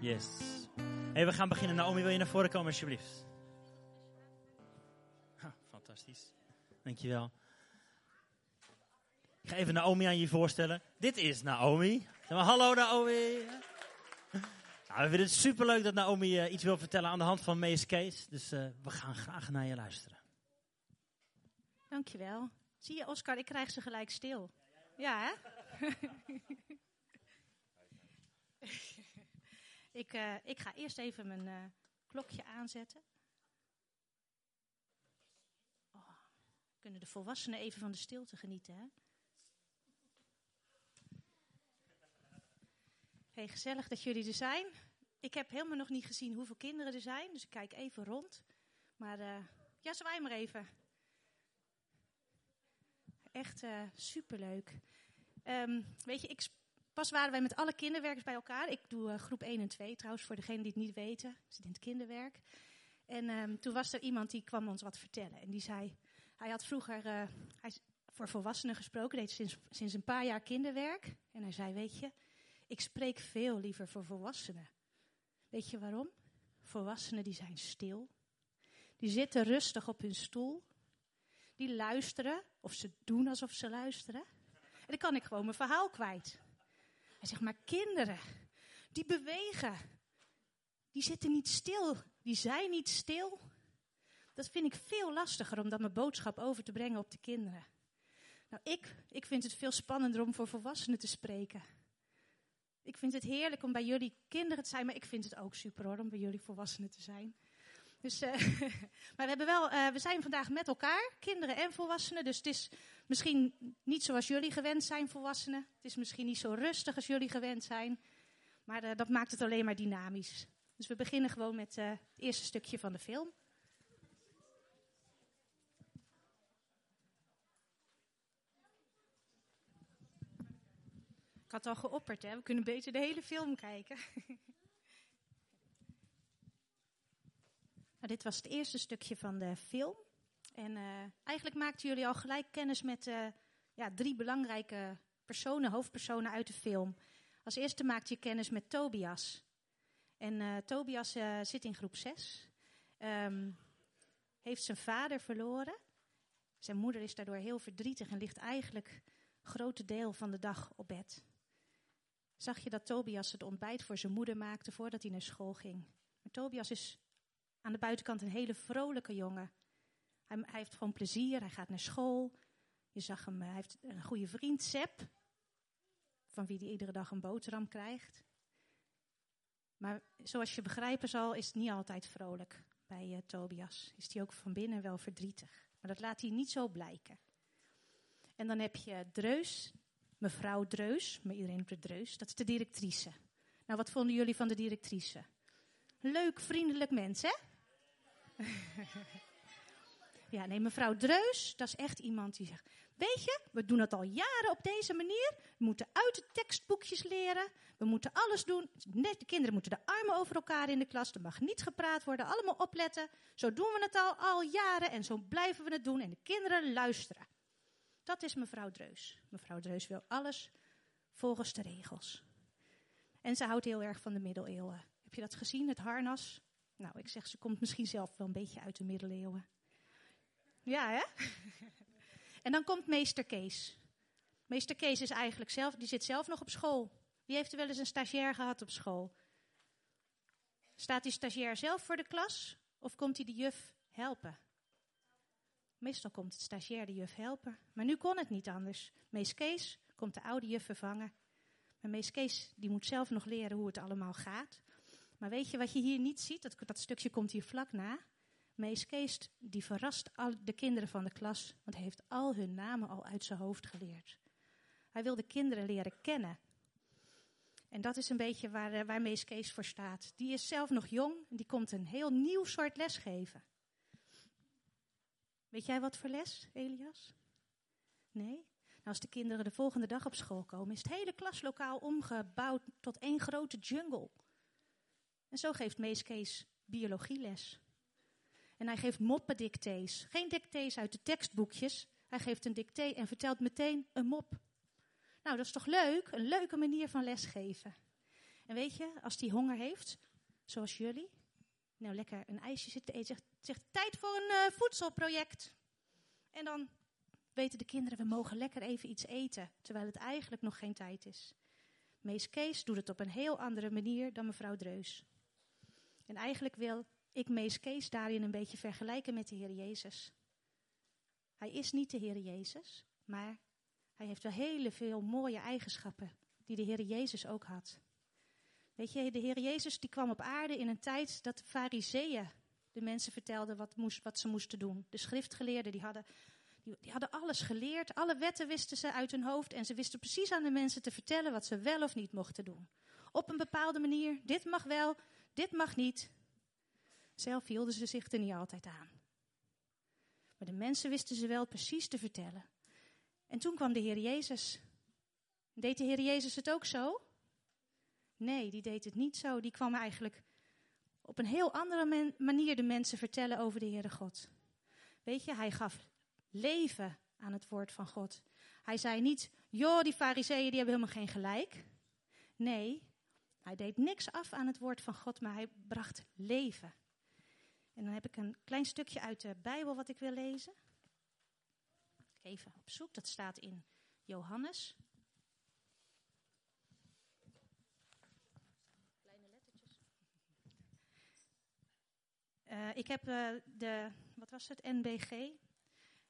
Yes. Hey, we gaan beginnen. Naomi, wil je naar voren komen alsjeblieft? Ha, fantastisch. Dankjewel. Ik ga even Naomi aan je voorstellen. Dit is Naomi. Maar, hallo Naomi. Nou, we vinden het superleuk dat Naomi uh, iets wil vertellen aan de hand van Mees Kees. Dus uh, we gaan graag naar je luisteren. Dankjewel. Zie je, Oscar, ik krijg ze gelijk stil. Ja, hè? ik, uh, ik ga eerst even mijn uh, klokje aanzetten. Oh, kunnen de volwassenen even van de stilte genieten, hè? Hey, gezellig dat jullie er zijn. Ik heb helemaal nog niet gezien hoeveel kinderen er zijn, dus ik kijk even rond. Maar uh, ja, zwaai maar even. Echt superleuk. Um, weet je, ik, pas waren wij met alle kinderwerkers bij elkaar. Ik doe uh, groep 1 en 2 trouwens, voor degenen die het niet weten. Zit in het kinderwerk. En um, toen was er iemand die kwam ons wat vertellen. En die zei, hij had vroeger, uh, hij voor volwassenen gesproken, deed sinds, sinds een paar jaar kinderwerk. En hij zei, weet je, ik spreek veel liever voor volwassenen. Weet je waarom? Volwassenen die zijn stil. Die zitten rustig op hun stoel. Die luisteren, of ze doen alsof ze luisteren. En dan kan ik gewoon mijn verhaal kwijt. Hij zegt, maar kinderen, die bewegen. Die zitten niet stil. Die zijn niet stil. Dat vind ik veel lastiger om dan mijn boodschap over te brengen op de kinderen. Nou, ik, ik vind het veel spannender om voor volwassenen te spreken. Ik vind het heerlijk om bij jullie kinderen te zijn, maar ik vind het ook super hoor, om bij jullie volwassenen te zijn. Dus, uh, maar we, hebben wel, uh, we zijn vandaag met elkaar, kinderen en volwassenen. Dus het is misschien niet zoals jullie gewend zijn, volwassenen. Het is misschien niet zo rustig als jullie gewend zijn. Maar uh, dat maakt het alleen maar dynamisch. Dus we beginnen gewoon met het eerste stukje van de film. Ik had al geopperd, hè? we kunnen beter de hele film kijken. nou, dit was het eerste stukje van de film. En uh, eigenlijk maakten jullie al gelijk kennis met uh, ja, drie belangrijke personen, hoofdpersonen uit de film. Als eerste maakte je kennis met Tobias. En uh, Tobias zit in groep 6. Um, heeft zijn vader verloren. Zijn moeder is daardoor heel verdrietig en ligt eigenlijk grote deel van de dag op bed zag je dat Tobias het ontbijt voor zijn moeder maakte voordat hij naar school ging. Maar Tobias is aan de buitenkant een hele vrolijke jongen. Hij, heeft gewoon plezier, hij gaat naar school. Je zag hem, hij heeft een goede vriend, Sep, van wie hij iedere dag een boterham krijgt. Maar zoals je begrijpen zal, is het niet altijd vrolijk bij uh, Tobias. Is hij ook van binnen wel verdrietig. Maar dat laat hij niet zo blijken. En dan heb je Dreus, mevrouw Dreus, maar iedereen noemt Dreus, dat is de directrice. Nou, wat vonden jullie van de directrice? Leuk, vriendelijk mens, hè? ja, nee, mevrouw Dreus, dat is echt iemand die zegt, weet je, we doen het al jaren op deze manier. We moeten uit de tekstboekjes leren. We moeten alles doen. Net, de kinderen moeten de armen over elkaar in de klas. Er mag niet gepraat worden. Allemaal opletten. Zo doen we het al, al jaren en zo blijven we het doen. En de kinderen luisteren. Dat is mevrouw Dreus. Mevrouw Dreus wil alles volgens de regels. En ze houdt heel erg van de middeleeuwen. Heb je dat gezien, het harnas? Nou, ik zeg, ze komt misschien zelf wel een beetje uit de middeleeuwen. Ja, hè? en dan komt meester Kees. Meester Kees is eigenlijk zelf, die zit zelf nog op school. Wie heeft er wel eens een stagiair gehad op school? Staat die stagiair zelf voor de klas of komt hij de juf helpen? Meestal komt het stagiair de juf helpen. Maar nu kon het niet anders. Mees Kees komt de oude juf vervangen. Maar Mees Kees die moet zelf nog leren hoe het allemaal gaat. Maar weet je wat je hier niet ziet? Dat, dat stukje komt hier vlak na. Mees Kees die verrast al de kinderen van de klas. Want hij heeft al hun namen al uit zijn hoofd geleerd. Hij wil de kinderen leren kennen. En dat is een beetje waar, waar Mees voor staat. Die is zelf nog jong. En die komt een heel nieuw soort les geven. Weet jij wat voor les, Elias? Nee? Nou, als de kinderen de volgende dag op school komen, is het hele klaslokaal omgebouwd tot één grote jungle. En zo geeft Mees Kees biologieles. En hij geeft moppendictées. Geen dictées uit de tekstboekjes. Hij geeft een dictee en vertelt meteen een mop. Nou, dat is toch leuk? Een leuke manier van lesgeven. En weet je, als die honger heeft, zoals jullie, nou lekker een ijsje zit te eten, zegt, zegt tijd voor een uh, voedselproject. En dan weten de kinderen, we mogen lekker even iets eten, terwijl het eigenlijk nog geen tijd is. Mees Kees doet het op een heel andere manier dan mevrouw Dreus. En eigenlijk wil ik Mees Kees daarin een beetje vergelijken met de Heer Jezus. Hij is niet de Heer Jezus, maar hij heeft wel hele veel mooie eigenschappen die de Heer Jezus ook had. Weet je, de Heer Jezus die kwam op aarde in een tijd dat de fariseeën de mensen vertelden wat, moest, wat ze moesten doen. De schriftgeleerden die hadden, die, die hadden alles geleerd, alle wetten wisten ze uit hun hoofd en ze wisten precies aan de mensen te vertellen wat ze wel of niet mochten doen. Op een bepaalde manier, dit mag wel, dit mag niet. Zelf hielden ze zich er niet altijd aan. Maar de mensen wisten ze wel precies te vertellen. En toen kwam de Heer Jezus. Deed de Heer Jezus het ook zo? Nee, die deed het niet zo. Die kwam eigenlijk op een heel andere manier de mensen vertellen over de Heere God. Weet je, hij gaf leven aan het woord van God. Hij zei niet, joh, die fariseeën die hebben helemaal geen gelijk. Nee, hij deed niks af aan het woord van God, maar hij bracht leven. En dan heb ik een klein stukje uit de Bijbel wat ik wil lezen. Even op zoek, dat staat in Johannes. Kleine lettertjes. Uh, ik heb uh, de, wat was het, NBG.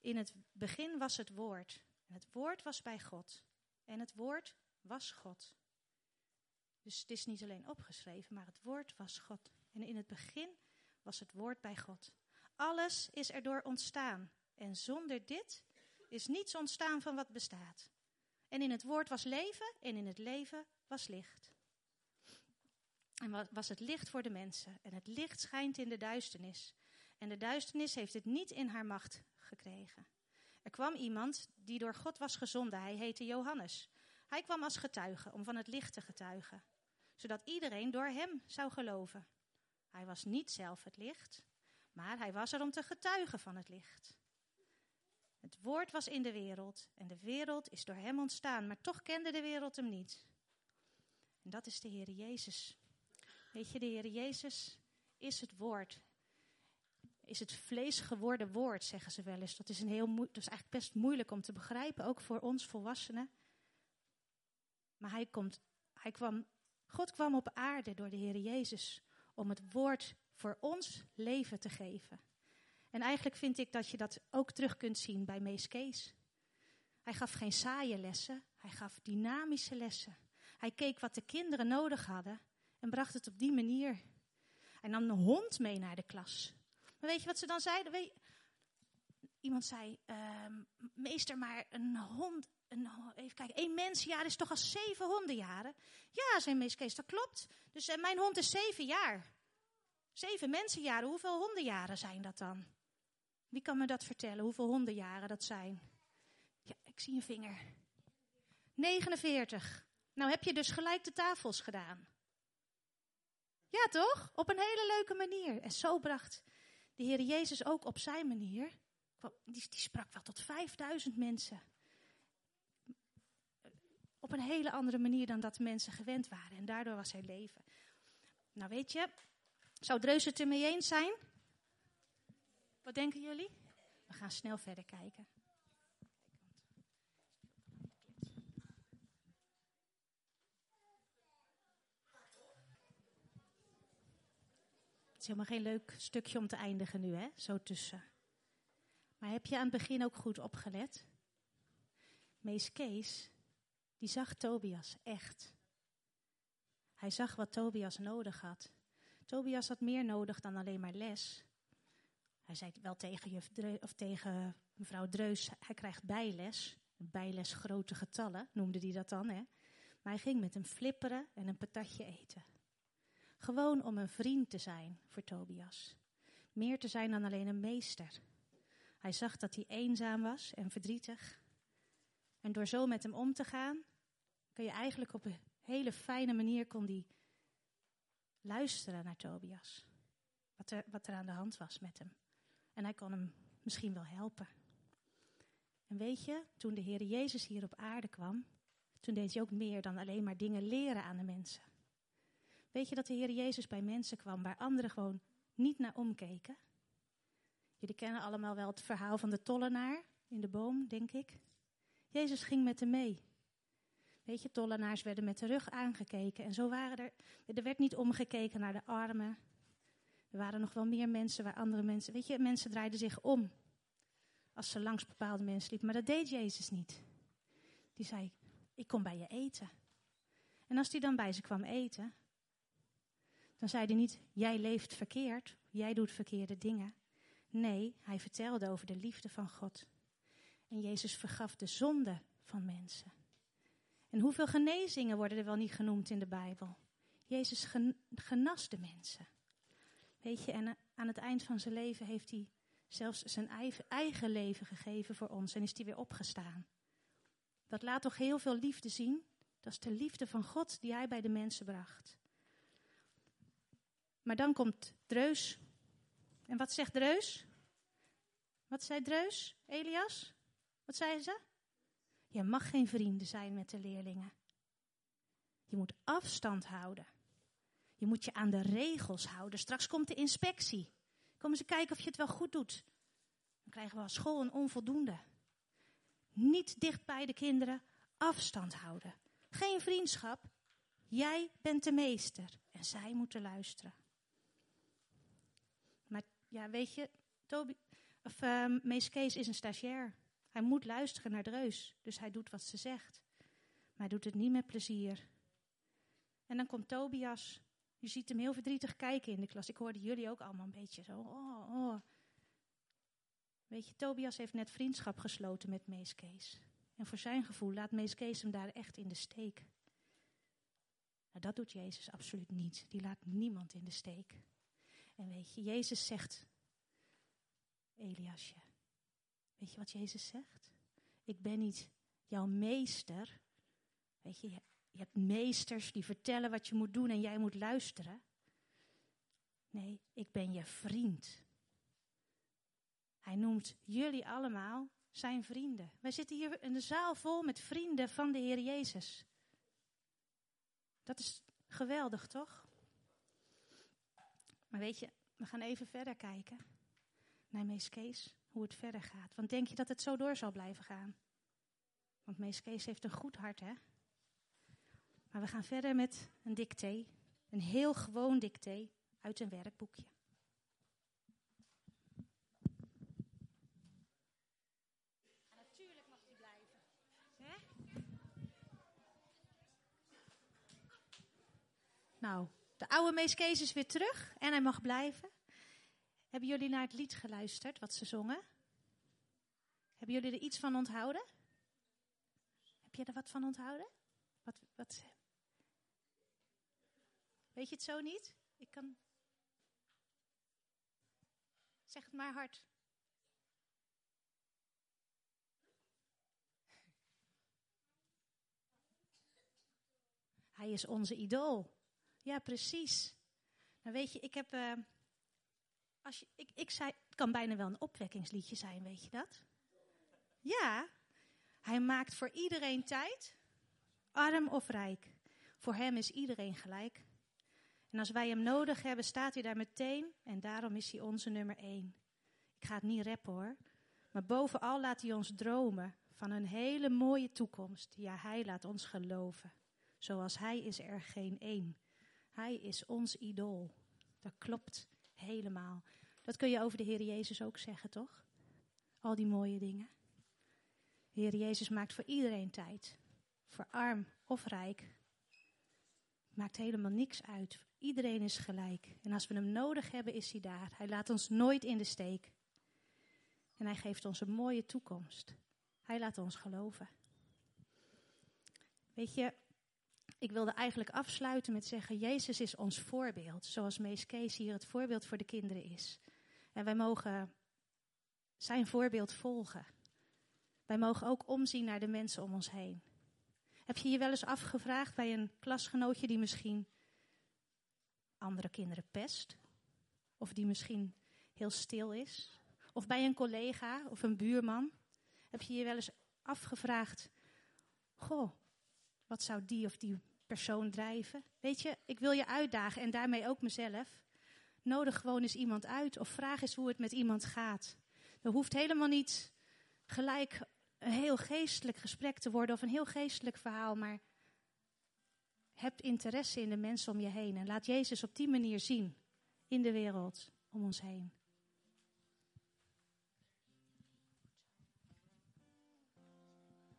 In het begin was het woord. En het woord was bij God. En het woord was God. Dus het is niet alleen opgeschreven, maar het woord was God. En in het begin was het woord bij God. Alles is erdoor ontstaan. En zonder dit is niets ontstaan van wat bestaat. En in het woord was leven en in het leven was licht. En was het licht voor de mensen. En het licht schijnt in de duisternis. En de duisternis heeft het niet in haar macht gekregen. Er kwam iemand die door God was gezonden. Hij heette Johannes. Hij kwam als getuige om van het licht te getuigen, zodat iedereen door hem zou geloven. Hij was niet zelf het licht, maar hij was er om te getuigen van het licht. Het woord was in de wereld en de wereld is door hem ontstaan, maar toch kende de wereld hem niet. En dat is de Heer Jezus. Weet je, de Heer Jezus is het woord. Is het vlees geworden woord, zeggen ze wel eens. Dat is, een heel dat is eigenlijk best moeilijk om te begrijpen, ook voor ons volwassenen. Maar hij, komt, hij kwam, God kwam op aarde door de Heer Jezus om het woord voor ons leven te geven. En eigenlijk vind ik dat je dat ook terug kunt zien bij Mees Kees. Hij gaf geen saaie lessen, hij gaf dynamische lessen. Hij keek wat de kinderen nodig hadden en bracht het op die manier. Hij nam een hond mee naar de klas. Maar weet je wat ze dan zeiden? Iemand zei, uh, meester, maar een hond, een, even kijken, één mensenjaar is toch al zeven hondenjaren? Ja, zei meester Kees, dat klopt. Dus uh, mijn hond is zeven jaar. Zeven mensenjaren, hoeveel hondenjaren zijn dat dan? Wie kan me dat vertellen, hoeveel hondenjaren dat zijn? Ja, ik zie een vinger. 49. Nou heb je dus gelijk de tafels gedaan. Ja, toch? Op een hele leuke manier. En zo bracht de Heer Jezus ook op zijn manier. Die, die sprak wel tot 5000 mensen. Op een hele andere manier dan dat mensen gewend waren. En daardoor was hij leven. Nou weet je, zou Dreus het ermee eens zijn? Wat denken jullie? We gaan snel verder kijken. Het is helemaal geen leuk stukje om te eindigen nu, hè? Zo tussen. Maar heb je aan het begin ook goed opgelet? Mees Kees, die zag Tobias echt. Hij zag wat Tobias nodig had. Tobias had meer nodig dan alleen maar les. Hij zei wel tegen, juf of tegen mevrouw Dreus, hij krijgt bijles. Bijles grote getallen, noemde hij dat dan. Hè? Maar hij ging met hem flipperen en een patatje eten. Gewoon om een vriend te zijn voor Tobias. Meer te zijn dan alleen een meester. Hij zag dat hij eenzaam was en verdrietig. En door zo met hem om te gaan, kun je eigenlijk op een hele fijne manier kon die luisteren naar Tobias. Wat er, wat er aan de hand was met hem. En hij kon hem misschien wel helpen. En weet je, toen de Heer Jezus hier op aarde kwam, toen deed hij ook meer dan alleen maar dingen leren aan de mensen. Weet je dat de Heer Jezus bij mensen kwam waar anderen gewoon niet naar omkeken? Jullie kennen allemaal wel het verhaal van de tollenaar in de boom, denk ik. Jezus ging met hem mee. Weet je, tollenaars werden met de rug aangekeken. En zo waren er. Er werd niet omgekeken naar de armen. Er waren nog wel meer mensen waar andere mensen. Weet je, mensen draaiden zich om. Als ze langs bepaalde mensen liepen. Maar dat deed Jezus niet. Die zei: Ik kom bij je eten. En als hij dan bij ze kwam eten. Dan zei hij niet: Jij leeft verkeerd. Jij doet verkeerde dingen. Nee, hij vertelde over de liefde van God. En Jezus vergaf de zonde van mensen. En hoeveel genezingen worden er wel niet genoemd in de Bijbel? Jezus gen genas de mensen. Weet je, en aan het eind van zijn leven heeft hij zelfs zijn eigen leven gegeven voor ons en is hij weer opgestaan. Dat laat toch heel veel liefde zien? Dat is de liefde van God die hij bij de mensen bracht. Maar dan komt Dreus. En wat zegt Dreus? Wat zei Dreus, Elias? Wat zei ze? Je mag geen vrienden zijn met de leerlingen. Je moet afstand houden. Je moet je aan de regels houden. Straks komt de inspectie. Komen ze kijken of je het wel goed doet. Dan krijgen we als school een onvoldoende. Niet dicht bij de kinderen. Afstand houden. Geen vriendschap. Jij bent de meester. En zij moeten luisteren. Maar ja, weet je, Toby, of, uh, Mees Kees is een stagiair. Hij moet luisteren naar Dreus, dus hij doet wat ze zegt. Maar hij doet het niet met plezier. En dan komt Tobias. Je ziet hem heel verdrietig kijken in de klas. Ik hoorde jullie ook allemaal een beetje zo. Oh, oh. Weet je, Tobias heeft net vriendschap gesloten met Mees Kees. En voor zijn gevoel laat Mees Kees hem daar echt in de steek. Nou, dat doet Jezus absoluut niet. Die laat niemand in de steek. En weet je, Jezus zegt, Eliasje, Weet je wat Jezus zegt? Ik ben niet jouw meester. Weet je, je hebt meesters die vertellen wat je moet doen en jij moet luisteren. Nee, ik ben je vriend. Hij noemt jullie allemaal zijn vrienden. Wij zitten hier in de zaal vol met vrienden van de Heer Jezus. Dat is geweldig, toch? Maar weet je, we gaan even verder kijken naar Mees Kees hoe het verder gaat. Want denk je dat het zo door zal blijven gaan? Want mees Kees heeft een goed hart, hè? Maar we gaan verder met een dicté. Een heel gewoon dicté uit een werkboekje. natuurlijk mag hij blijven. Hè? Nou, de oude mees Kees is weer terug en hij mag blijven. Hebben jullie naar het lied geluisterd wat ze zongen? Hebben jullie er iets van onthouden? Heb je er wat van onthouden? Wat, wat? Weet je het zo niet? Ik kan. Zeg het maar hard. Hij is onze idool. Ja, precies. Nou weet je, ik heb. Uh, als je, ik, ik zei, het kan bijna wel een opwekkingsliedje zijn, weet je dat? Ja, hij maakt voor iedereen tijd, arm of rijk. Voor hem is iedereen gelijk. En als wij hem nodig hebben, staat hij daar meteen en daarom is hij onze nummer één. Ik ga het niet rappen hoor, maar bovenal laat hij ons dromen van een hele mooie toekomst. Ja, hij laat ons geloven. Zoals hij is er geen één. Hij is ons idool. Dat klopt helemaal. Dat kun je over de Heer Jezus ook zeggen, toch? Al die mooie dingen. De Heer Jezus maakt voor iedereen tijd. Voor arm of rijk. Maakt helemaal niks uit. Iedereen is gelijk. En als we hem nodig hebben, is hij daar. Hij laat ons nooit in de steek. En hij geeft ons een mooie toekomst. Hij laat ons geloven. Weet je, ik wilde eigenlijk afsluiten met zeggen: Jezus is ons voorbeeld. Zoals Mees Kees hier het voorbeeld voor de kinderen is. En wij mogen zijn voorbeeld volgen. Wij mogen ook omzien naar de mensen om ons heen. Heb je je wel eens afgevraagd bij een klasgenootje die misschien andere kinderen pest? Of die misschien heel stil is? Of bij een collega of een buurman? Heb je je wel eens afgevraagd: Goh, wat zou die of die persoon drijven. Weet je, ik wil je uitdagen en daarmee ook mezelf. Nodig gewoon eens iemand uit of vraag eens hoe het met iemand gaat. Er hoeft helemaal niet gelijk een heel geestelijk gesprek te worden of een heel geestelijk verhaal, maar heb interesse in de mensen om je heen en laat Jezus op die manier zien in de wereld om ons heen.